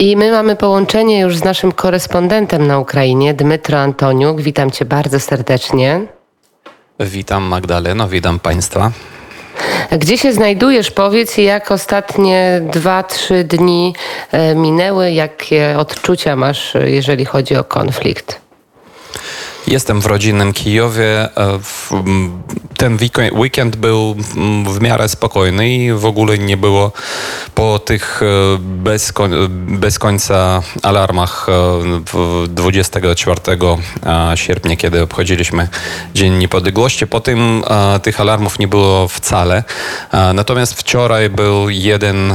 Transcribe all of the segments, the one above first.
I my mamy połączenie już z naszym korespondentem na Ukrainie, Dmytro Antoniuk. Witam cię bardzo serdecznie. Witam Magdaleno, witam Państwa. Gdzie się znajdujesz? Powiedz, jak ostatnie dwa, trzy dni e, minęły, jakie odczucia masz, jeżeli chodzi o konflikt? Jestem w rodzinnym Kijowie. E, ten weekend był w miarę spokojny i w ogóle nie było po tych e, bez, bez końca alarmach 24 e, sierpnia, kiedy obchodziliśmy Dzień Niepodległości. Po tym tych alarmów nie było wcale. Natomiast wczoraj był jeden,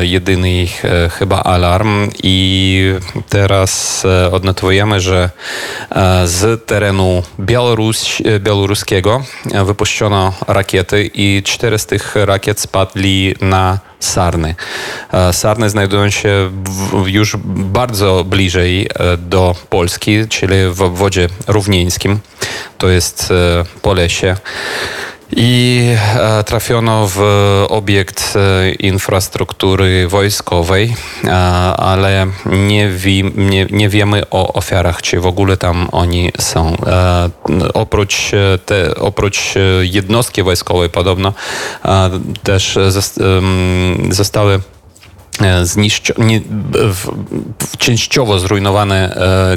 jedyny chyba alarm i teraz odnotowujemy, że z terenu Białorus, białoruskiego wypuszczono rakiety i cztery z tych rakiet spadli na Sarny. Sarny znajdują się już bardzo bliżej e, do Polski, czyli w obwodzie równieńskim. To jest e, Polesie i e, trafiono w obiekt e, infrastruktury wojskowej, e, ale nie, wi, nie, nie, wiemy o ofiarach, czy w ogóle tam oni są. Oprócz, te, oprócz jednostki wojskowej podobno też zostały E, zniszczo, nie, częściowo zrujnowane e,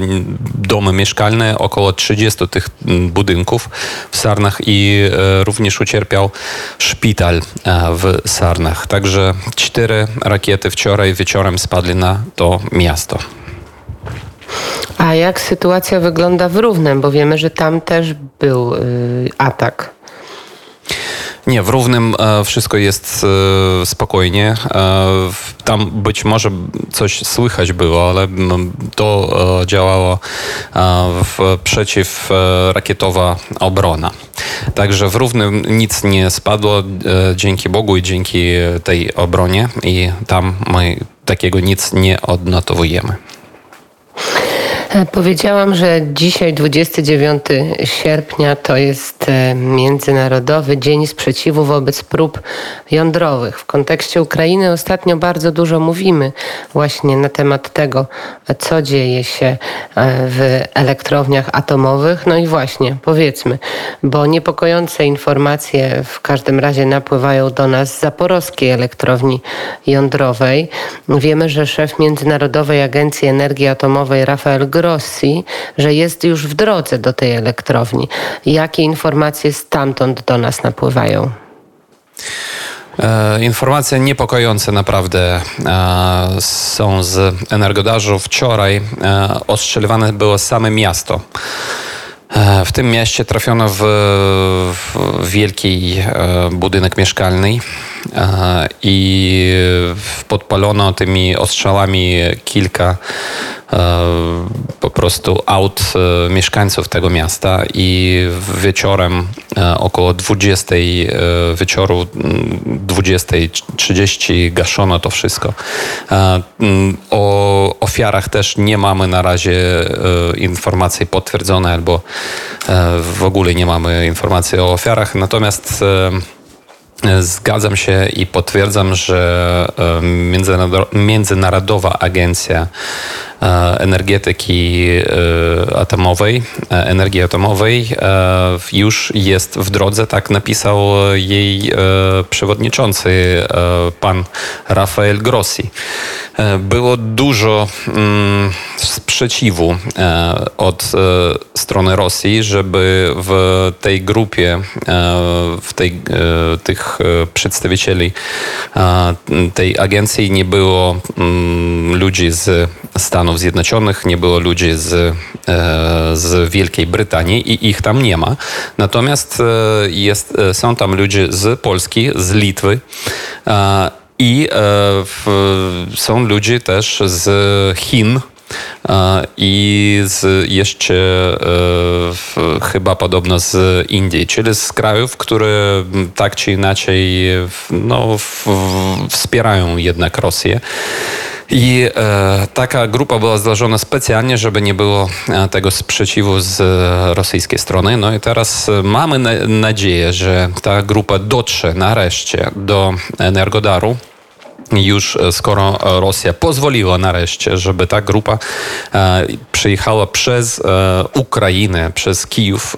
domy mieszkalne, około 30 tych budynków w Sarnach i e, również ucierpiał szpital w Sarnach. Także cztery rakiety wczoraj wieczorem spadły na to miasto. A jak sytuacja wygląda w Równem? Bo wiemy, że tam też był y, atak. Nie, w Równym e, wszystko jest e, spokojnie. E, tam być może coś słychać było, ale to działało przeciwrakietowa obrona. Także w Równym nic nie spadło dzięki Bogu i dzięki tej obronie i tam my takiego nic nie odnotowujemy. E, powiedziałam, że dzisiaj 29 sierpnia to jest e, Międzynarodowy Dzień Sprzeciwu wobec prób jądrowych. W kontekście Ukrainy ostatnio bardzo dużo mówimy właśnie na temat tego, co dzieje się e, w elektrowniach atomowych. No i właśnie, powiedzmy, bo niepokojące informacje w każdym razie napływają do nas z zaporowskiej elektrowni jądrowej. Wiemy, że szef Międzynarodowej Agencji Energii Atomowej Rafael Gro Rosji, że jest już w drodze do tej elektrowni. Jakie informacje stamtąd do nas napływają? E, informacje niepokojące naprawdę e, są z Energodarzu. Wczoraj e, ostrzeliwane było same miasto. W tym mieście trafiono w, w wielki budynek mieszkalny i podpalono tymi ostrzałami kilka po prostu aut e, mieszkańców tego miasta i wieczorem e, około 20 wieczoru 20.30 gaszono to wszystko. O ofiarach też nie mamy na razie informacji potwierdzonej albo w ogóle nie mamy informacji o ofiarach. Natomiast Zgadzam się i potwierdzam, że Międzynarodowa Agencja E, energetyki e, atomowej, e, energii atomowej już jest w drodze, tak napisał jej przewodniczący, pan Rafael Grossi. Było dużo mm, sprzeciwu od strony Rosji, żeby w tej grupie, w tej, tych przedstawicieli tej agencji nie było mm, ludzi z Stanów Zjednoczonych, nie było ludzi z, e, z Wielkiej Brytanii i ich tam nie ma. Natomiast e, jest, e, są tam ludzie z Polski, z Litwy. I są ludzie też z Chin, i z jeszcze chyba podobno z Indii, czyli z krajów, które tak czy inaczej no, wspierają jednak Rosję. I e, taka grupa była złożona specjalnie, żeby nie było e, tego sprzeciwu z rosyjskiej strony. No i teraz mamy na, nadzieję, że ta grupa dotrze nareszcie do Energodaru już skoro Rosja pozwoliła nareszcie, żeby ta grupa przyjechała przez Ukrainę, przez Kijów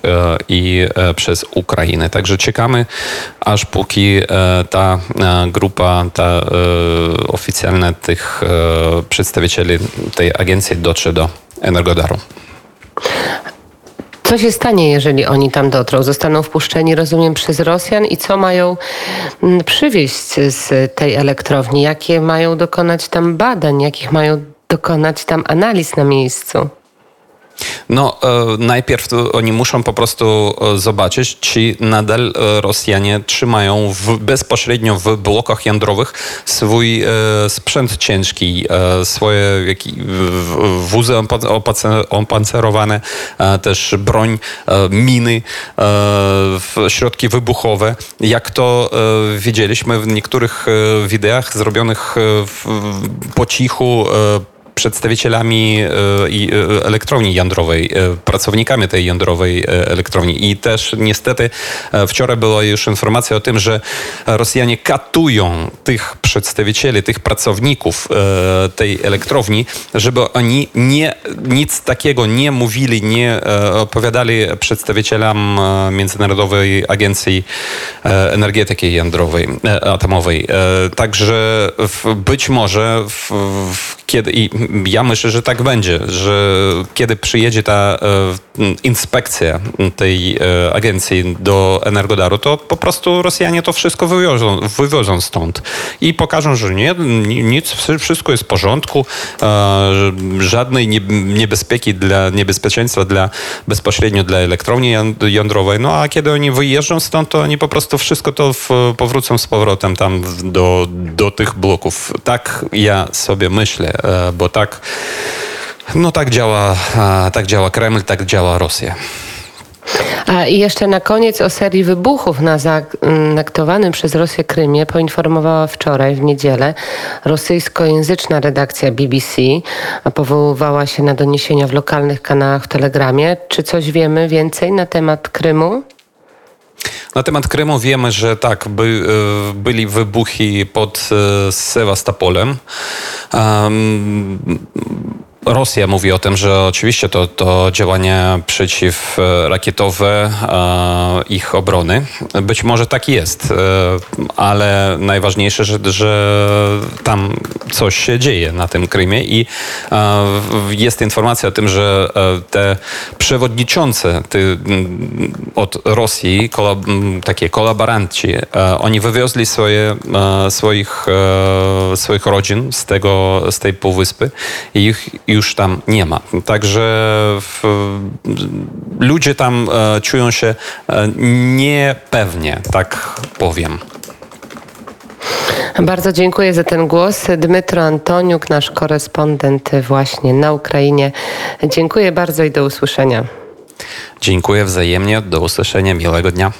i przez Ukrainę. Także czekamy, aż póki ta grupa, ta oficjalna tych przedstawicieli tej agencji dotrze do Energodaru. Co się stanie, jeżeli oni tam dotrą? Zostaną wpuszczeni, rozumiem, przez Rosjan i co mają mm, przywieźć z tej elektrowni? Jakie mają dokonać tam badań? Jakich mają dokonać tam analiz na miejscu? No, e, najpierw oni muszą po prostu e, zobaczyć, czy nadal e, Rosjanie trzymają w, bezpośrednio w blokach jądrowych swój sprzęt ciężki, swoje wózy opancerowane, też broń, miny, środki wybuchowe. Jak to widzieliśmy w niektórych wideach zrobionych po cichu, przedstawicielami e, e, elektrowni jądrowej, e, pracownikami tej jądrowej elektrowni. I też niestety wczoraj była już informacja o tym, że Rosjanie katują tych przedstawicieli, tych pracowników tej elektrowni, żeby oni nie, nic takiego nie mówili, nie opowiadali przedstawicielom Międzynarodowej Agencji Energetyki Jądrowej, Atomowej. Także być może w, w, kiedy i ja myślę, że tak będzie, że kiedy przyjedzie ta e, inspekcja tej e, agencji do Energodaru, to po prostu Rosjanie to wszystko wywiozą, wywiozą stąd i pokażą, że nie, nic, wszystko jest w porządku, e, żadnej niebezpieki dla, niebezpieczeństwa dla, bezpośrednio dla elektrowni jądrowej. No a kiedy oni wyjeżdżą stąd, to oni po prostu wszystko to w, powrócą z powrotem tam do, do tych bloków. Tak ja sobie myślę, bo tak no tak działa, tak działa Kreml, tak działa Rosja. A i jeszcze na koniec o serii wybuchów na zaaktowanym przez Rosję Krymie poinformowała wczoraj, w niedzielę, rosyjskojęzyczna redakcja BBC. Powoływała się na doniesienia w lokalnych kanałach w Telegramie. Czy coś wiemy więcej na temat Krymu? Na temat Krymu wiemy, że tak, by, e, byli wybuchy pod e, Sewastopolem. Um, Rosja mówi o tym, że oczywiście to, to działania przeciwrakietowe e, ich obrony. Być może tak jest, e, ale najważniejsze, że, że tam coś się dzieje na tym Krymie i e, jest informacja o tym, że te przewodniczące ty, od Rosji, kolab, takie kolaboranci, oni wywiozli swoje, swoich, swoich rodzin z, tego, z tej półwyspy i ich już tam nie ma. Także w, ludzie tam e, czują się e, niepewnie, tak powiem. Bardzo dziękuję za ten głos. Dmytro Antoniuk, nasz korespondent właśnie na Ukrainie. Dziękuję bardzo i do usłyszenia. Dziękuję wzajemnie. Do usłyszenia. Miłego dnia.